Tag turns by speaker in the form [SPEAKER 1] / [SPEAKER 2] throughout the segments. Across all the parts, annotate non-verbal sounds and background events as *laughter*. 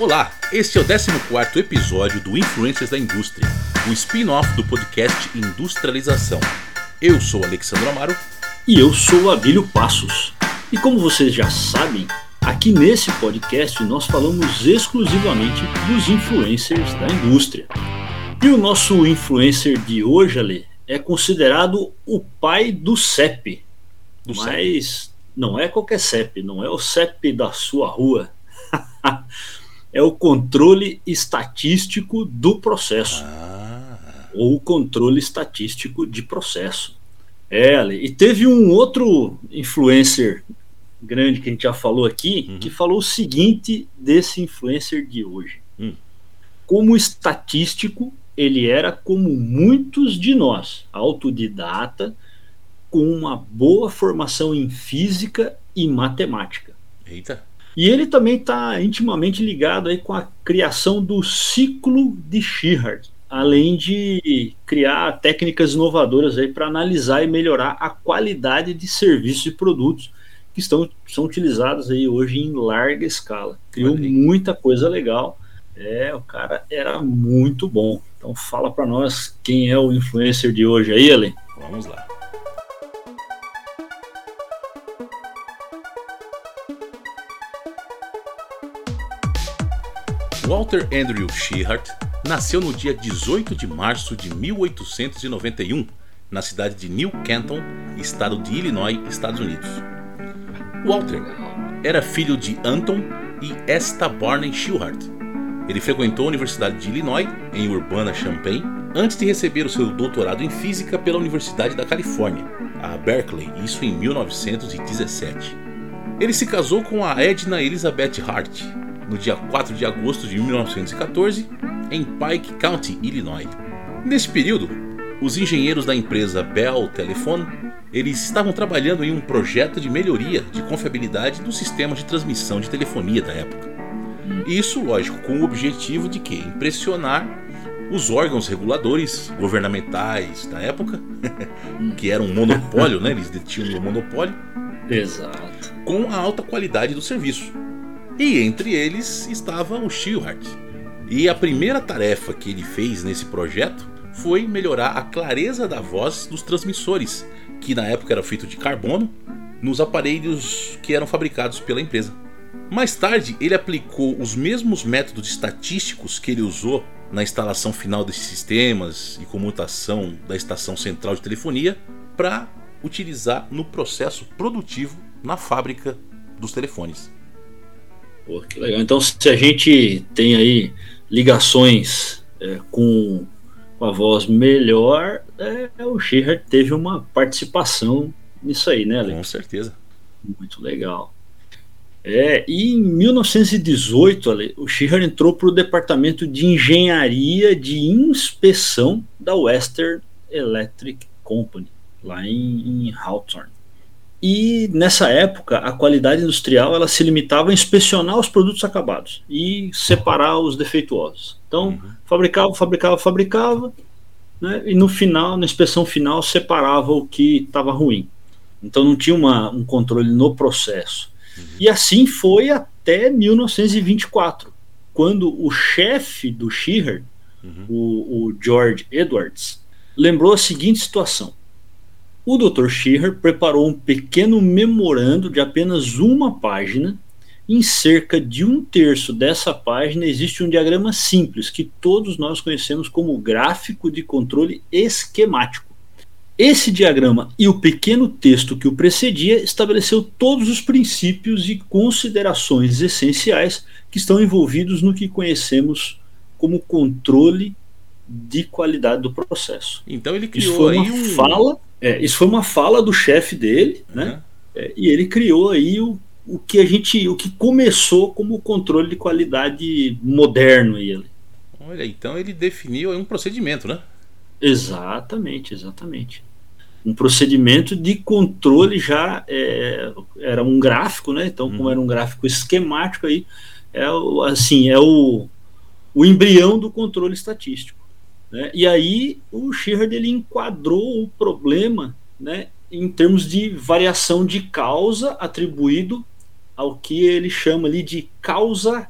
[SPEAKER 1] Olá, este é o 14 episódio do Influências da Indústria, o spin-off do podcast Industrialização. Eu sou Alexandre Amaro.
[SPEAKER 2] E eu sou Abílio Passos. E como vocês já sabem, aqui nesse podcast nós falamos exclusivamente dos influencers da indústria. E o nosso influencer de hoje, Ale, é considerado o pai do CEP. Do Mas CEP. não é qualquer CEP, não é o CEP da sua rua. *laughs* é o controle estatístico do processo. Ah. Ou o controle estatístico de processo. É, Ale. E teve um outro influencer grande que a gente já falou aqui, uhum. que falou o seguinte desse influencer de hoje. Uhum. Como estatístico, ele era como muitos de nós, autodidata, com uma boa formação em física e matemática.
[SPEAKER 1] Eita.
[SPEAKER 2] E ele também está intimamente ligado aí com a criação do ciclo de Shepherd, além de criar técnicas inovadoras para analisar e melhorar a qualidade de serviços e produtos que estão, são utilizados aí hoje em larga escala. Criou muita coisa legal. É, o cara era muito bom. Então fala para nós quem é o influencer de hoje aí, Alen.
[SPEAKER 1] Vamos lá. Walter Andrew Sheehart nasceu no dia 18 de março de 1891, na cidade de New Canton, estado de Illinois, Estados Unidos. Walter era filho de Anton e Esta Barney Sheehart. Ele frequentou a Universidade de Illinois, em Urbana-Champaign, antes de receber o seu doutorado em física pela Universidade da Califórnia, a Berkeley, isso em 1917. Ele se casou com a Edna Elizabeth Hart, no dia 4 de agosto de 1914, em Pike County, Illinois. Nesse período, os engenheiros da empresa Bell Telephone eles estavam trabalhando em um projeto de melhoria de confiabilidade do sistema de transmissão de telefonia da época. Isso, lógico, com o objetivo de que impressionar os órgãos reguladores governamentais da época, *laughs* que era um monopólio, né? Eles detinham um monopólio.
[SPEAKER 2] Exato.
[SPEAKER 1] Com a alta qualidade do serviço. E entre eles estava o Shilhart. E a primeira tarefa que ele fez nesse projeto foi melhorar a clareza da voz dos transmissores, que na época era feito de carbono, nos aparelhos que eram fabricados pela empresa. Mais tarde, ele aplicou os mesmos métodos estatísticos que ele usou na instalação final desses sistemas e comutação da estação central de telefonia para utilizar no processo produtivo na fábrica dos telefones.
[SPEAKER 2] Pô, que legal. Então, se a gente tem aí ligações é, com, com, a voz melhor, é, o Sheeran teve uma participação nisso aí, né, Alex?
[SPEAKER 1] Com certeza.
[SPEAKER 2] Muito legal. É, e em 1918, Ale, o Sheeran entrou para o departamento de engenharia de inspeção da Western Electric Company, lá em, em Hawthorne. E nessa época, a qualidade industrial ela se limitava a inspecionar os produtos acabados e separar os defeituosos. Então, uhum. fabricava, fabricava, fabricava, né, e no final, na inspeção final, separava o que estava ruim. Então, não tinha uma, um controle no processo. Uhum. E assim foi até 1924, quando o chefe do Shearer, uhum. o, o George Edwards, lembrou a seguinte situação o Dr. Shearer preparou um pequeno memorando de apenas uma página. Em cerca de um terço dessa página existe um diagrama simples que todos nós conhecemos como gráfico de controle esquemático. Esse diagrama e o pequeno texto que o precedia estabeleceu todos os princípios e considerações essenciais que estão envolvidos no que conhecemos como controle de qualidade do processo.
[SPEAKER 1] Então ele criou Isso foi
[SPEAKER 2] uma
[SPEAKER 1] um...
[SPEAKER 2] fala é, isso foi uma fala do chefe dele, uhum. né? É, e ele criou aí o, o que a gente, o que começou como controle de qualidade moderno aí.
[SPEAKER 1] Olha, então ele definiu um procedimento, né?
[SPEAKER 2] Exatamente, exatamente. Um procedimento de controle já é, era um gráfico, né? Então, como uhum. era um gráfico esquemático aí, é assim, é o, o embrião do controle estatístico. Né? E aí o Sheard ele enquadrou o problema né, em termos de variação de causa atribuído ao que ele chama ali de causa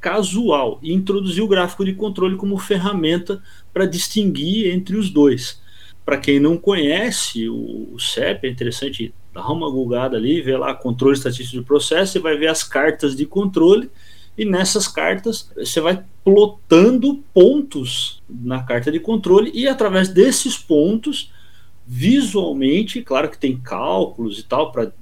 [SPEAKER 2] casual e introduziu o gráfico de controle como ferramenta para distinguir entre os dois. Para quem não conhece o, CEP, é interessante dar uma googada ali, ver lá controle estatístico de processo, você vai ver as cartas de controle e nessas cartas você vai plotando pontos na carta de controle e através desses pontos visualmente, claro que tem cálculos e tal para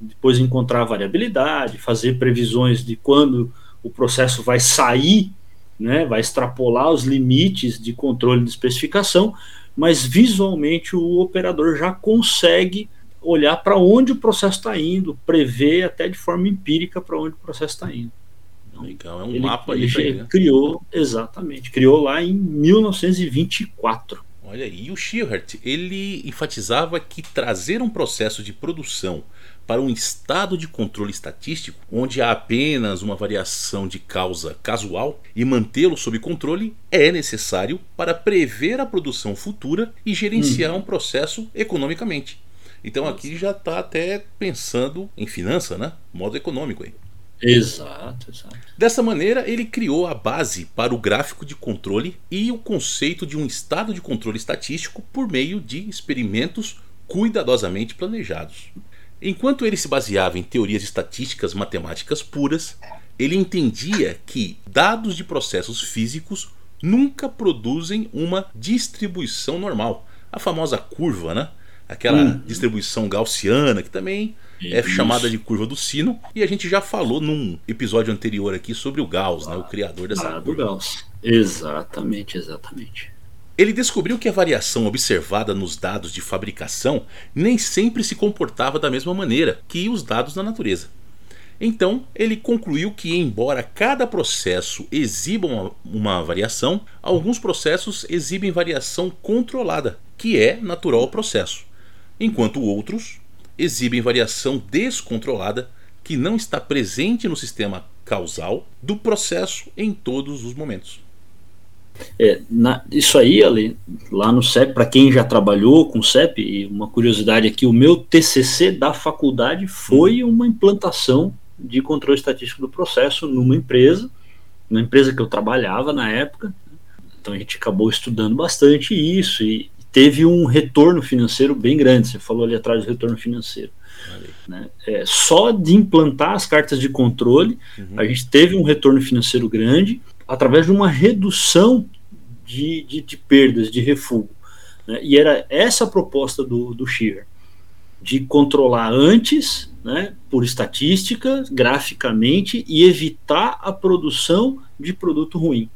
[SPEAKER 2] depois encontrar variabilidade, fazer previsões de quando o processo vai sair, né, vai extrapolar os limites de controle de especificação, mas visualmente o operador já consegue olhar para onde o processo está indo, prever até de forma empírica para onde o processo está indo.
[SPEAKER 1] Então, Legal, é um
[SPEAKER 2] ele,
[SPEAKER 1] mapa
[SPEAKER 2] ele,
[SPEAKER 1] aí. Né?
[SPEAKER 2] criou, exatamente, criou lá em 1924.
[SPEAKER 1] Olha, e o Schirhart, ele enfatizava que trazer um processo de produção para um estado de controle estatístico, onde há apenas uma variação de causa casual, e mantê-lo sob controle é necessário para prever a produção futura e gerenciar hum. um processo economicamente. Então aqui já está até pensando em finança, né? Modo econômico aí.
[SPEAKER 2] Exato, exato.
[SPEAKER 1] Dessa maneira, ele criou a base para o gráfico de controle e o conceito de um estado de controle estatístico por meio de experimentos cuidadosamente planejados. Enquanto ele se baseava em teorias estatísticas matemáticas puras, ele entendia que dados de processos físicos nunca produzem uma distribuição normal, a famosa curva, né? Aquela hum. distribuição gaussiana que também é Isso. chamada de curva do sino e a gente já falou num episódio anterior aqui sobre o Gauss, ah, né, o criador dessa ah, curva.
[SPEAKER 2] Do Gauss. Exatamente, exatamente.
[SPEAKER 1] Ele descobriu que a variação observada nos dados de fabricação nem sempre se comportava da mesma maneira que os dados da natureza. Então, ele concluiu que, embora cada processo exiba uma, uma, variação, alguns processos exibem variação controlada, que é natural ao processo, enquanto outros exibem variação descontrolada, que não está presente no sistema causal do processo em todos os momentos.
[SPEAKER 2] É, na, isso aí, ali, lá no CEP, para quem já trabalhou com CEP, e uma curiosidade aqui, o meu TCC da faculdade foi uma implantação de controle estatístico do processo numa empresa, uma empresa que eu trabalhava na época. Então a gente acabou estudando bastante isso e teve um retorno financeiro bem grande. Você falou ali atrás do retorno financeiro. Né? É, só de implantar as cartas de controle, uhum. a gente teve um retorno financeiro grande através de uma redução de, de, de perdas, de refúgio. Né? E era essa a proposta do, do Shear, de controlar antes, né, por estatística, graficamente, e evitar a produção de produto ruim.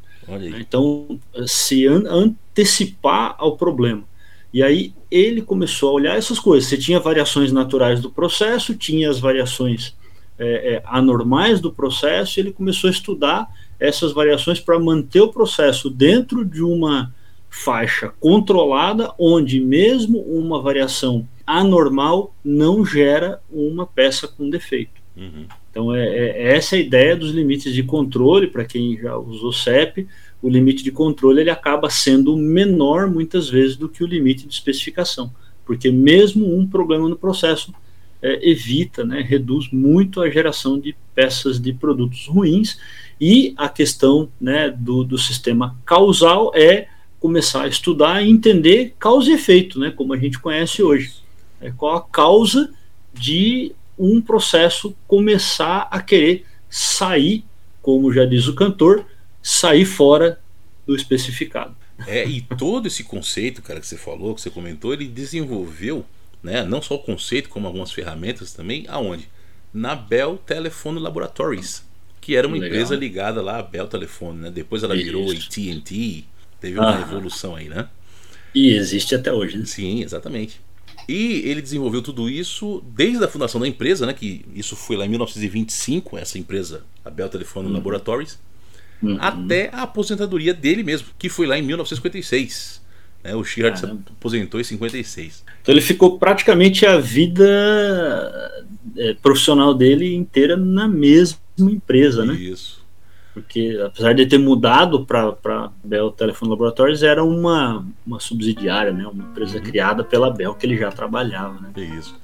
[SPEAKER 2] Então, se an antecipar ao problema. E aí ele começou a olhar essas coisas. Você tinha variações naturais do processo, tinha as variações é, é, anormais do processo, e ele começou a estudar essas variações para manter o processo dentro de uma faixa controlada, onde mesmo uma variação anormal não gera uma peça com defeito. Uhum. Então, é, é, essa é a ideia dos limites de controle, para quem já usou CEP, o limite de controle ele acaba sendo menor muitas vezes do que o limite de especificação, porque mesmo um problema no processo é, evita, né, reduz muito a geração de peças de produtos ruins e a questão né, do, do sistema causal é começar a estudar e entender causa e efeito, né, como a gente conhece hoje. É qual a causa de um processo começar a querer sair, como já diz o cantor, sair fora do especificado.
[SPEAKER 1] É, e todo esse conceito, cara, que você falou, que você comentou, ele desenvolveu, né, não só o conceito, como algumas ferramentas também, aonde? Na Bell Telephone Laboratories, que era uma Legal. empresa ligada lá à Bell Telephone, né? Depois ela virou AT&T, teve uma ah. evolução aí, né?
[SPEAKER 2] E existe até hoje, né?
[SPEAKER 1] Sim, exatamente. E ele desenvolveu tudo isso desde a fundação da empresa, né? Que isso foi lá em 1925, essa empresa, a Bell Telephone uhum. Laboratories uhum. até a aposentadoria dele mesmo, que foi lá em 1956. Né? O Sheard se aposentou em 56.
[SPEAKER 2] Então ele ficou praticamente a vida é, profissional dele inteira na mesma empresa, né?
[SPEAKER 1] Isso.
[SPEAKER 2] Porque apesar de ter mudado para Bell Telephone Laboratories, era uma, uma subsidiária, né? uma empresa uhum. criada pela Bell que ele já trabalhava. Né?
[SPEAKER 1] Isso.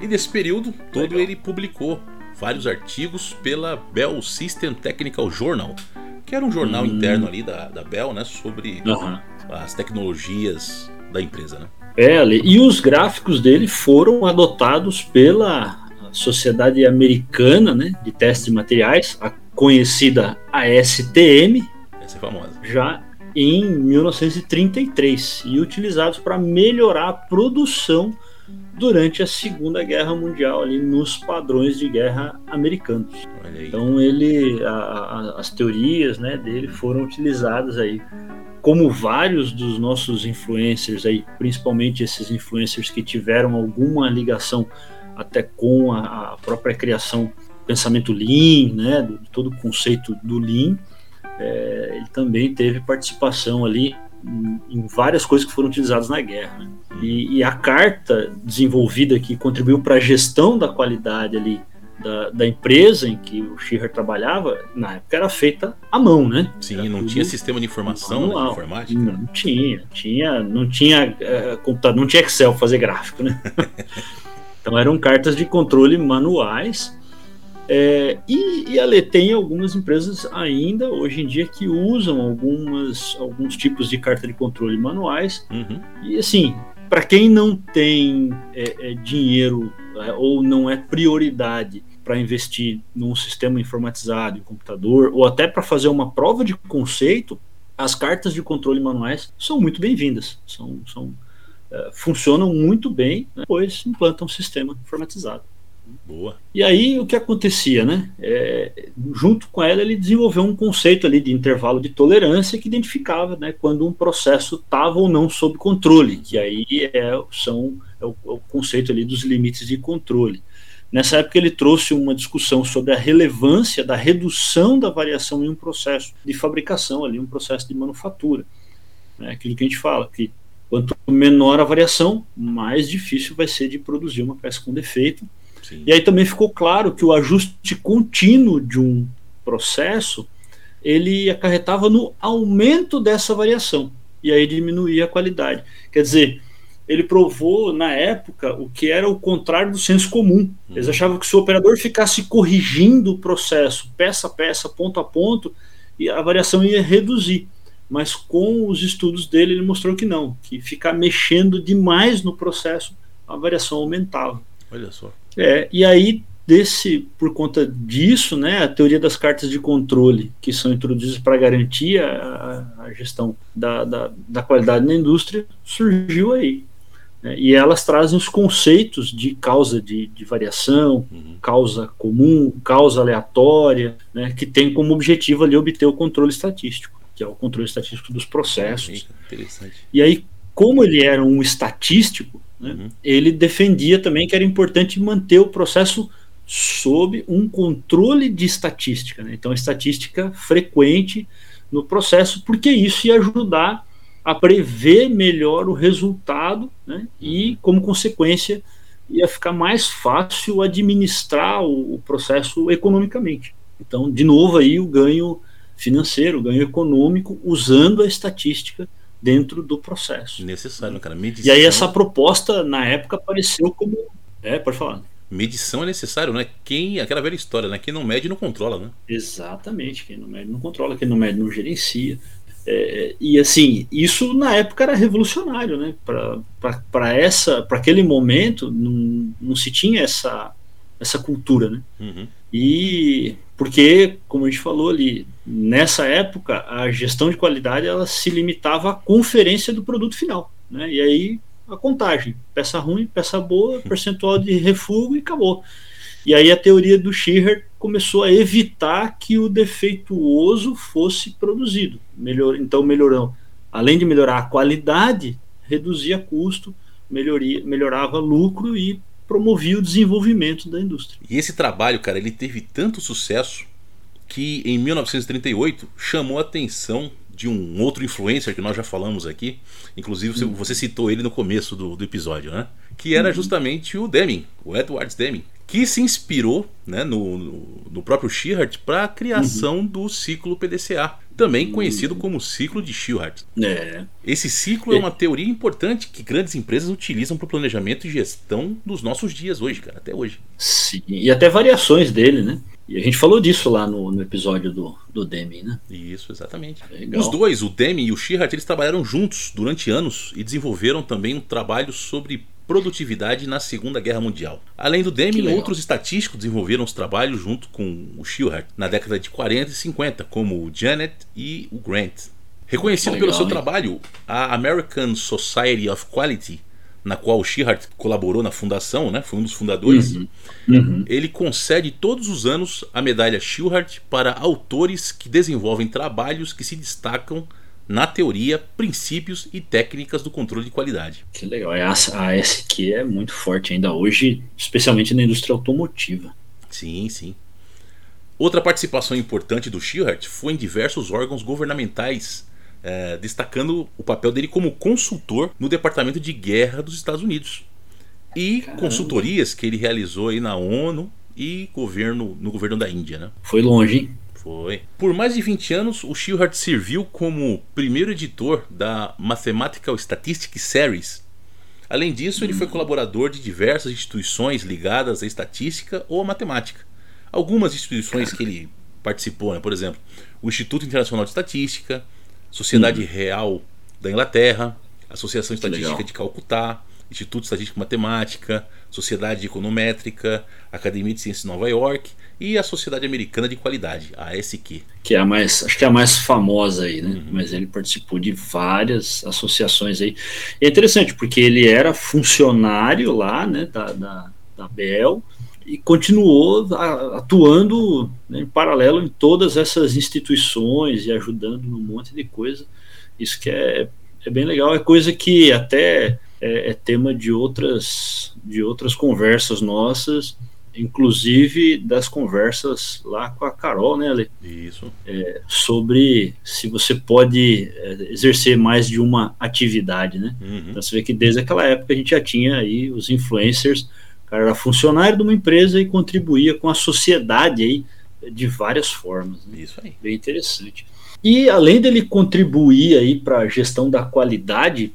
[SPEAKER 1] E nesse período todo Legal. ele publicou vários artigos pela Bell System Technical Journal, que era um jornal hum. interno ali da, da Bell, né, sobre uhum. as tecnologias da empresa, né?
[SPEAKER 2] É, e os gráficos dele foram adotados pela Sociedade Americana né, de Testes de Materiais, a conhecida ASTM,
[SPEAKER 1] Essa é famosa.
[SPEAKER 2] já em 1933 e utilizados para melhorar a produção durante a Segunda Guerra Mundial ali nos padrões de guerra americanos. Então ele, a, a, as teorias né, dele foram utilizadas aí, como vários dos nossos influencers aí, principalmente esses influencers que tiveram alguma ligação até com a, a própria criação pensamento Lean, né, do, todo o conceito do Lean, é, ele também teve participação ali em, em, várias coisas que foram utilizadas na guerra. Né? E, e, a carta desenvolvida que contribuiu para a gestão da qualidade ali da, da, empresa em que o Schirrer trabalhava, na época era feita à mão, né?
[SPEAKER 1] Sim, era não tinha sistema de informação, né, informática.
[SPEAKER 2] Não tinha, tinha, não tinha uh, computador, não tinha Excel fazer gráfico, né? *laughs* então eram cartas de controle manuais é, e, e tem algumas empresas ainda hoje em dia que usam algumas, alguns tipos de carta de controle manuais. Uhum. E assim, para quem não tem é, é, dinheiro é, ou não é prioridade para investir num sistema informatizado, em computador, ou até para fazer uma prova de conceito, as cartas de controle manuais são muito bem-vindas. São, são, é, funcionam muito bem, né, pois implantam um sistema informatizado.
[SPEAKER 1] Boa.
[SPEAKER 2] E aí o que acontecia, né? É, junto com ela, ele desenvolveu um conceito ali de intervalo de tolerância que identificava né, quando um processo estava ou não sob controle, que aí é, são, é o, é o conceito ali dos limites de controle. Nessa época ele trouxe uma discussão sobre a relevância da redução da variação em um processo de fabricação, ali, um processo de manufatura. Né, aquilo que a gente fala, que quanto menor a variação, mais difícil vai ser de produzir uma peça com defeito Sim. E aí também ficou claro que o ajuste contínuo de um processo ele acarretava no aumento dessa variação e aí diminuía a qualidade. Quer dizer, ele provou na época o que era o contrário do senso comum. Eles uhum. achavam que se o operador ficasse corrigindo o processo peça a peça, ponto a ponto, e a variação ia reduzir. Mas com os estudos dele, ele mostrou que não, que ficar mexendo demais no processo, a variação aumentava.
[SPEAKER 1] Olha só.
[SPEAKER 2] É, e aí, desse, por conta disso, né, a teoria das cartas de controle, que são introduzidas para garantir a, a gestão da, da, da, qualidade na indústria, surgiu aí. Né, e elas trazem os conceitos de causa de, de variação, uhum. causa comum, causa aleatória, né, que tem como objetivo ali obter o controle estatístico, que é o controle estatístico dos processos. E aí, como ele era um estatístico, né? Uhum. Ele defendia também que era importante manter o processo sob um controle de estatística, né? então estatística frequente no processo, porque isso ia ajudar a prever melhor o resultado né? e, uhum. como consequência, ia ficar mais fácil administrar o, o processo economicamente. Então, de novo aí o ganho financeiro, o ganho econômico usando a estatística dentro do processo.
[SPEAKER 1] Necessário, cara.
[SPEAKER 2] Medição... E aí essa proposta, na época, apareceu como... É, pode falar.
[SPEAKER 1] Medição é necessário, né? Quem, aquela velha história, né? Quem não mede não controla, né?
[SPEAKER 2] Exatamente, quem não mede não controla, quem não mede não gerencia. É, e assim, isso na época era revolucionário, né? Para essa, para aquele momento, não, não se tinha essa, essa cultura, né? Uhum. E porque, como a gente falou ali, nessa época a gestão de qualidade ela se limitava à conferência do produto final, né? E aí a contagem, peça ruim, peça boa, percentual de refúgio e acabou. E aí a teoria do Schirrer começou a evitar que o defeituoso fosse produzido. Melhor, então melhorou, além de melhorar a qualidade, reduzia custo, melhoria, melhorava lucro e promovia o desenvolvimento da indústria.
[SPEAKER 1] E esse trabalho, cara, ele teve tanto sucesso que em 1938 chamou a atenção de um outro influencer que nós já falamos aqui, inclusive uhum. você citou ele no começo do, do episódio, né? Que era uhum. justamente o Deming, o Edward Deming, que se inspirou né, no, no próprio Shearhart para a criação uhum. do ciclo PDCA, também uhum. conhecido como ciclo de Shearhart.
[SPEAKER 2] É.
[SPEAKER 1] Esse ciclo é. é uma teoria importante que grandes empresas utilizam para o planejamento e gestão dos nossos dias hoje, cara, até hoje.
[SPEAKER 2] Sim, e até variações dele, né? E a gente falou disso lá no, no episódio do, do Demi, né?
[SPEAKER 1] Isso, exatamente. Legal. Os dois, o Demi e o Shearhart, eles trabalharam juntos durante anos e desenvolveram também um trabalho sobre produtividade na Segunda Guerra Mundial. Além do Deming, outros estatísticos desenvolveram os trabalhos junto com o Shilhart na década de 40 e 50, como o Janet e o Grant. Reconhecido legal, pelo seu hein? trabalho, a American Society of Quality, na qual o Shihart colaborou na fundação, né, foi um dos fundadores, uhum. Uhum. ele concede todos os anos a medalha Shilhart para autores que desenvolvem trabalhos que se destacam na teoria, princípios e técnicas do controle de qualidade.
[SPEAKER 2] Que legal. A ASQ é muito forte ainda hoje, especialmente na indústria automotiva.
[SPEAKER 1] Sim, sim. Outra participação importante do Schillert foi em diversos órgãos governamentais, é, destacando o papel dele como consultor no Departamento de Guerra dos Estados Unidos e Caramba. consultorias que ele realizou aí na ONU e governo, no governo da Índia. Né?
[SPEAKER 2] Foi longe, hein?
[SPEAKER 1] Foi. Por mais de 20 anos, o Shilhart serviu como primeiro editor da Mathematical Statistics Series. Além disso, ele foi hum. colaborador de diversas instituições ligadas à estatística ou à matemática. Algumas instituições que ele participou, né? por exemplo, o Instituto Internacional de Estatística, Sociedade hum. Real da Inglaterra, Associação Estatística de Calcutá, Instituto de Estatística e Matemática, Sociedade Econométrica, Academia de Ciências de Nova York e a Sociedade Americana de Qualidade, a ASQ.
[SPEAKER 2] Que é a mais, acho que é a mais famosa aí, né? Uhum. Mas ele participou de várias associações aí. E é interessante, porque ele era funcionário lá, né, da, da, da Bel, e continuou atuando né, em paralelo em todas essas instituições e ajudando num monte de coisa. Isso que é, é bem legal, é coisa que até é, é tema de outras, de outras conversas nossas inclusive das conversas lá com a Carol, né, Ale?
[SPEAKER 1] Isso.
[SPEAKER 2] É, sobre se você pode é, exercer mais de uma atividade, né? Uhum. Então você vê que desde aquela época a gente já tinha aí os influencers, o cara era funcionário de uma empresa e contribuía com a sociedade aí de várias formas.
[SPEAKER 1] Né? Isso aí.
[SPEAKER 2] Bem interessante. E além dele contribuir aí para a gestão da qualidade,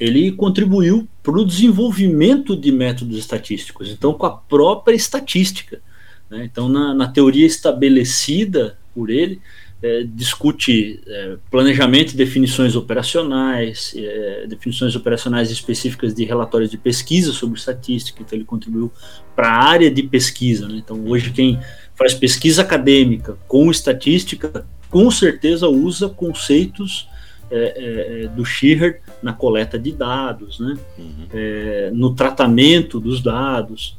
[SPEAKER 2] ele contribuiu para o desenvolvimento de métodos estatísticos, então com a própria estatística. Né? Então, na, na, teoria estabelecida por ele, é, discute é, planejamento e definições operacionais, é, definições operacionais específicas de relatórios de pesquisa sobre estatística, então ele contribuiu para a área de pesquisa. Né? Então, hoje, quem faz pesquisa acadêmica com estatística, com certeza usa conceitos é, é, é, do Shearer na coleta de dados, né? Uhum. No tratamento dos dados,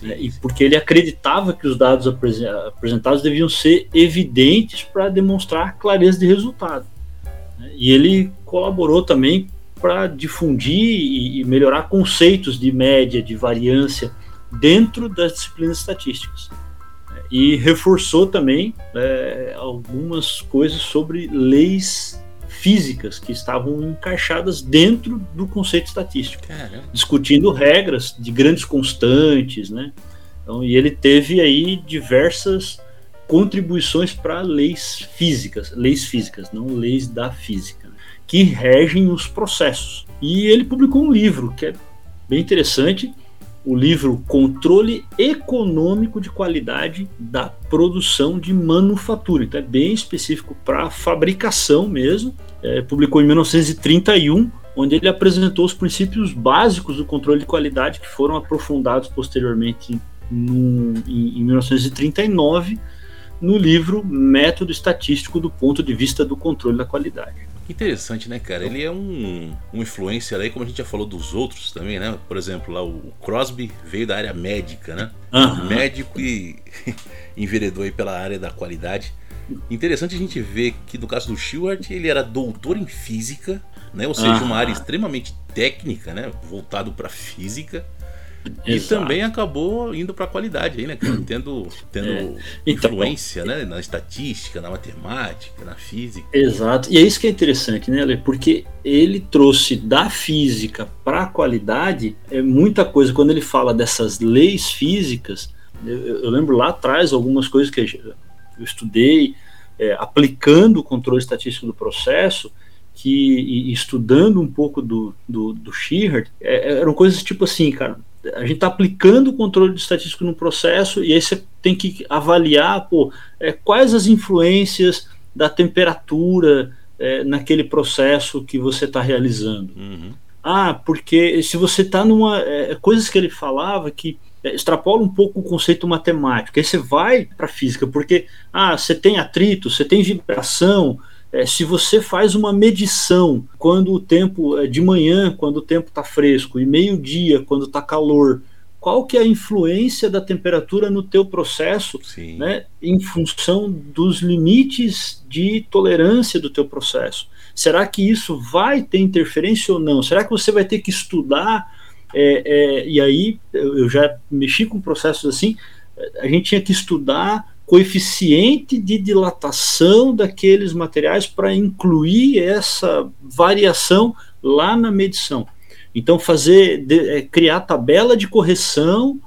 [SPEAKER 2] sim, é, e porque ele acreditava que os dados apresentados deviam ser evidentes para demonstrar clareza de resultado. Né? E ele colaborou também para difundir e, melhorar conceitos de média, de variância dentro das disciplinas estatísticas e reforçou também é, algumas coisas sobre leis físicas que estavam encaixadas dentro do conceito estatístico, Caramba. discutindo regras de grandes constantes, né? Então, e ele teve aí diversas contribuições para leis físicas, leis físicas, não leis da física, né? que regem os processos. E ele publicou um livro que é bem interessante, o livro Controle Econômico de Qualidade da Produção de Manufatura. Então é bem específico para fabricação mesmo. É, publicou em 1931, onde ele apresentou os princípios básicos do controle de qualidade que foram aprofundados posteriormente no, em, em 1939 no livro Método Estatístico do Ponto de Vista do Controle da Qualidade.
[SPEAKER 1] Interessante, né, cara? Ele é um, um influencer aí, como a gente já falou dos outros também, né? Por exemplo, lá o Crosby veio da área médica, né? Uhum. Médico e *laughs* enveredou aí pela área da qualidade. Interessante a gente ver que no caso do Stewart, ele era doutor em física, né? Ou seja, uhum. uma área extremamente técnica, né? Voltado para física. E Exato. também acabou indo para a qualidade aí, né, cara? Tendo, *clears throat* tendo é. então, influência né, na estatística, na matemática, na física.
[SPEAKER 2] Exato. E é isso que é interessante, né, Ale? Porque ele trouxe da física para a qualidade é muita coisa. Quando ele fala dessas leis físicas, eu, eu lembro lá atrás algumas coisas que eu estudei é, aplicando o controle estatístico do processo que e, estudando um pouco do, do, do é, eram coisas tipo assim, cara, a gente está aplicando o controle estatístico no processo e aí você tem que avaliar pô, é, quais as influências da temperatura é, naquele processo que você está realizando. Uhum. Ah, porque se você está numa. É, coisas que ele falava que extrapola um pouco o conceito matemático. Aí você vai para a física, porque ah, você tem atrito, você tem vibração, é, se você faz uma medição quando o tempo é de manhã, quando o tempo está fresco, e meio-dia, quando está calor, qual que é a influência da temperatura no teu processo, né, em função dos limites de tolerância do teu processo? Será que isso vai ter interferência ou não? Será que você vai ter que estudar? É, é, e aí eu já mexi com processos assim. A gente tinha que estudar coeficiente de dilatação daqueles materiais para incluir essa variação lá na medição. Então, fazer de, é, criar tabela de correção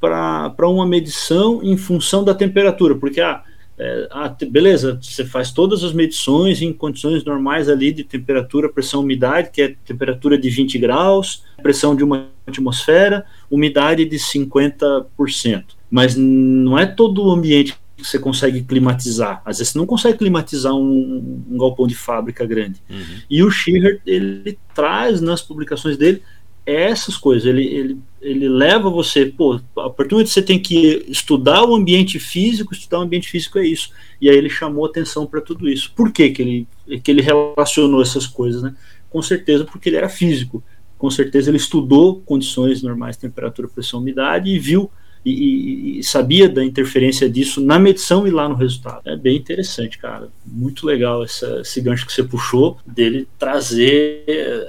[SPEAKER 2] para uma medição em função da temperatura, porque ah, é, ah, beleza, você faz todas as medições em condições normais ali de temperatura, pressão, umidade, que é temperatura de 20 graus, pressão de uma atmosfera, umidade de 50% mas não é todo o ambiente que você consegue climatizar. Às vezes você não consegue climatizar um, um galpão de fábrica grande. Uhum. E o Shearer, ele traz nas publicações dele essas coisas. Ele, ele, ele leva você, pô, a partir do momento que você tem que estudar o ambiente físico, estudar o ambiente físico é isso. E aí ele chamou atenção para tudo isso. Por que, que, ele, que ele relacionou essas coisas, né? Com certeza porque ele era físico. Com certeza ele estudou condições normais, temperatura, pressão, umidade e viu e, e, sabia da interferência disso na medição e lá no resultado. É bem interessante, cara. Muito legal essa, esse gancho que você puxou dele trazer,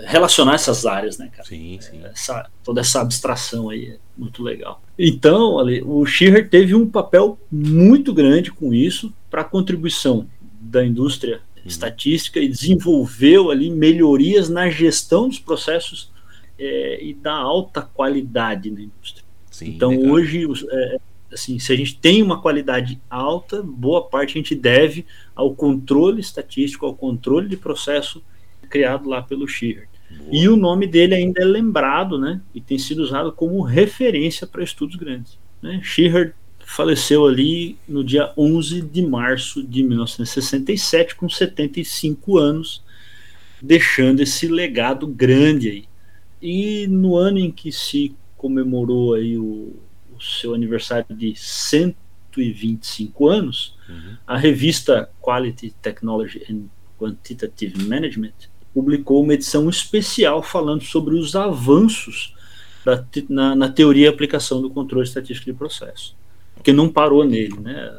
[SPEAKER 2] relacionar essas áreas, né, cara?
[SPEAKER 1] Sim, sim.
[SPEAKER 2] Essa, toda essa abstração aí é muito legal. Então, ali, o Shearer teve um papel muito grande com isso para a contribuição da indústria uhum. estatística e desenvolveu ali melhorias na gestão dos processos é, e da alta qualidade na indústria. Sim, então legal. hoje, é, assim, se a gente tem uma qualidade alta, boa parte a gente deve ao controle estatístico, ao controle de processo criado lá pelo Shearer. E o nome dele ainda é lembrado, né? E tem sido usado como referência para estudos grandes. Né? Faleceu ali no dia 11 de março de 1967, com 75 anos, deixando esse legado grande aí. E no ano em que se comemorou aí o, o seu aniversário de 125 anos, uhum. a revista Quality Technology and Quantitative Management publicou uma edição especial falando sobre os avanços da, na, na, teoria e aplicação do controle estatístico de processo, que não parou nele, né?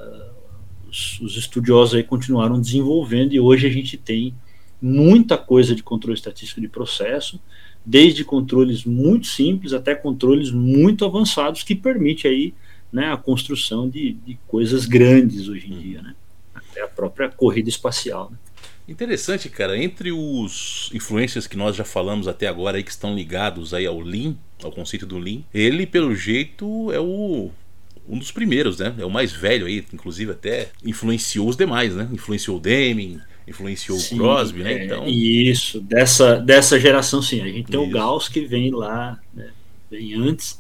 [SPEAKER 2] Os, os estudiosos aí continuaram desenvolvendo e hoje a gente tem muita coisa de controle estatístico de processo, desde controles muito simples até controles muito avançados que permite aí né, a construção de, de coisas grandes hoje em dia, né? até a própria corrida espacial. Né?
[SPEAKER 1] Interessante, cara. Entre os influências que nós já falamos até agora aí que estão ligados aí ao Lean, ao conceito do Lean, ele pelo jeito é o um dos primeiros, né? É o mais velho aí, inclusive até influenciou os demais, né? Influenciou o Deming, influenciou sim, o Crosby, né?
[SPEAKER 2] É, então... Isso, dessa, dessa geração sim. A gente tem isso. o Gauss que vem lá, né, vem antes,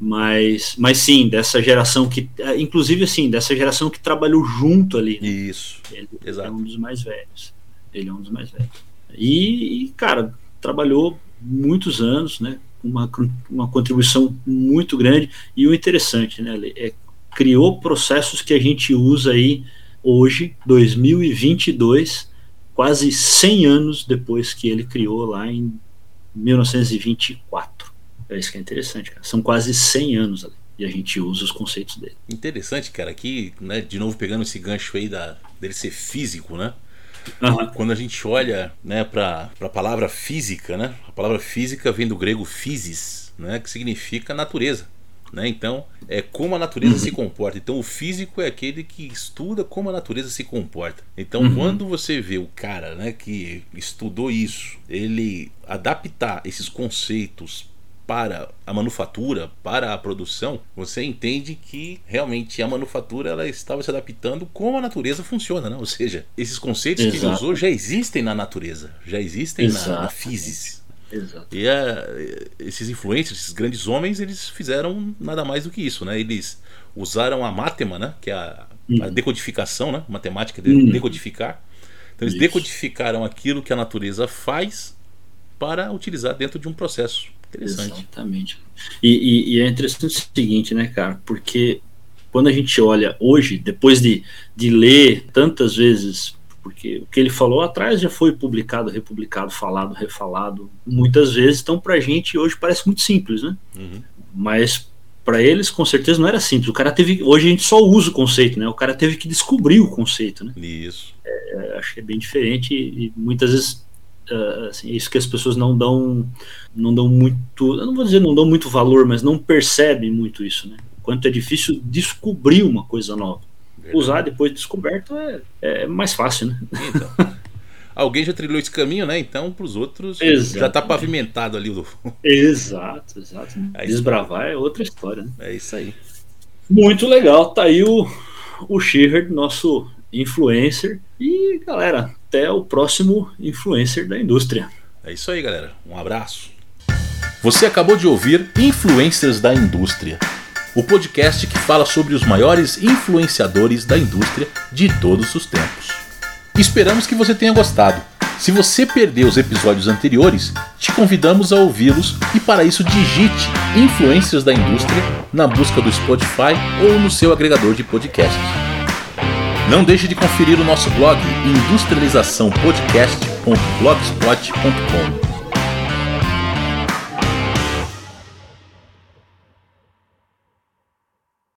[SPEAKER 2] mas, mas sim, dessa geração que, é, inclusive assim, dessa geração que trabalhou junto ali.
[SPEAKER 1] Né? Isso,
[SPEAKER 2] ele, Exato. é um dos mais velhos. Ele é um dos mais velhos. E, e cara, trabalhou muitos anos, né? Uma, uma contribuição muito grande e o interessante, né? É, criou processos que a gente usa aí hoje, 2022, quase 100 anos depois que ele criou lá em 1924. É isso que é interessante, cara. São quase 100 anos ali. E a gente usa os conceitos dele.
[SPEAKER 1] Interessante, cara. Aqui, né, de novo pegando esse gancho aí da, dele ser físico, né? Uhum. Quando a gente olha né, para a palavra física, né? A palavra física vem do grego physis, né, que significa natureza. Né? Então, é como a natureza uhum. se comporta. Então, o físico é aquele que estuda como a natureza se comporta. Então, uhum. quando você vê o cara né, que estudou isso, ele adaptar esses conceitos para a manufatura, para a produção, você entende que realmente a manufatura ela estava se adaptando como a natureza funciona, né? Ou seja, esses conceitos Exato. que ele usou já existem na natureza, já existem na, na física. Exato. E a, esses influencers, esses grandes homens, eles fizeram nada mais do que isso, né? Eles usaram a mátema, né? Que é a, a uhum. decodificação, né? Matemática de uhum. decodificar. Então eles isso. decodificaram aquilo que a natureza faz para utilizar dentro de um processo Interessante.
[SPEAKER 2] Exatamente. E, e, e, é interessante o seguinte, né, cara? Porque quando a gente olha hoje, depois de, de ler tantas vezes, porque o que ele falou atrás já foi publicado, republicado, falado, refalado muitas vezes, então pra gente hoje parece muito simples, né? Uhum. Mas para eles com certeza não era simples. O cara teve. Hoje a gente só usa o conceito, né? O cara teve que descobrir o conceito, né?
[SPEAKER 1] Isso.
[SPEAKER 2] É, acho que é bem diferente e, e muitas vezes uh, assim, isso que as pessoas não dão não dão muito, eu não vou dizer não dão muito valor, mas não percebem muito isso, né? Quanto é difícil descobrir uma coisa nova. Verdade. Usar depois de descoberto é, é mais fácil, né?
[SPEAKER 1] Então, *laughs* alguém já trilhou esse caminho, né? Então, para os outros, Exatamente. já está pavimentado ali o. *laughs*
[SPEAKER 2] Exato, exato. É Desbravar é outra história, né?
[SPEAKER 1] É isso aí.
[SPEAKER 2] Muito legal, tá aí o, o Shepherd, nosso influencer. E galera, até o próximo influencer da indústria.
[SPEAKER 1] É isso aí, galera. Um abraço. Você acabou de ouvir Influencers da Indústria, o podcast que fala sobre os maiores influenciadores da indústria de todos os tempos. Esperamos que você tenha gostado. Se você perdeu os episódios anteriores, te convidamos a ouvi-los e para isso digite Influências da Indústria na busca do Spotify ou no seu agregador de podcasts. Não deixe de conferir o nosso blog industrializaçãopodcast.blogspot.com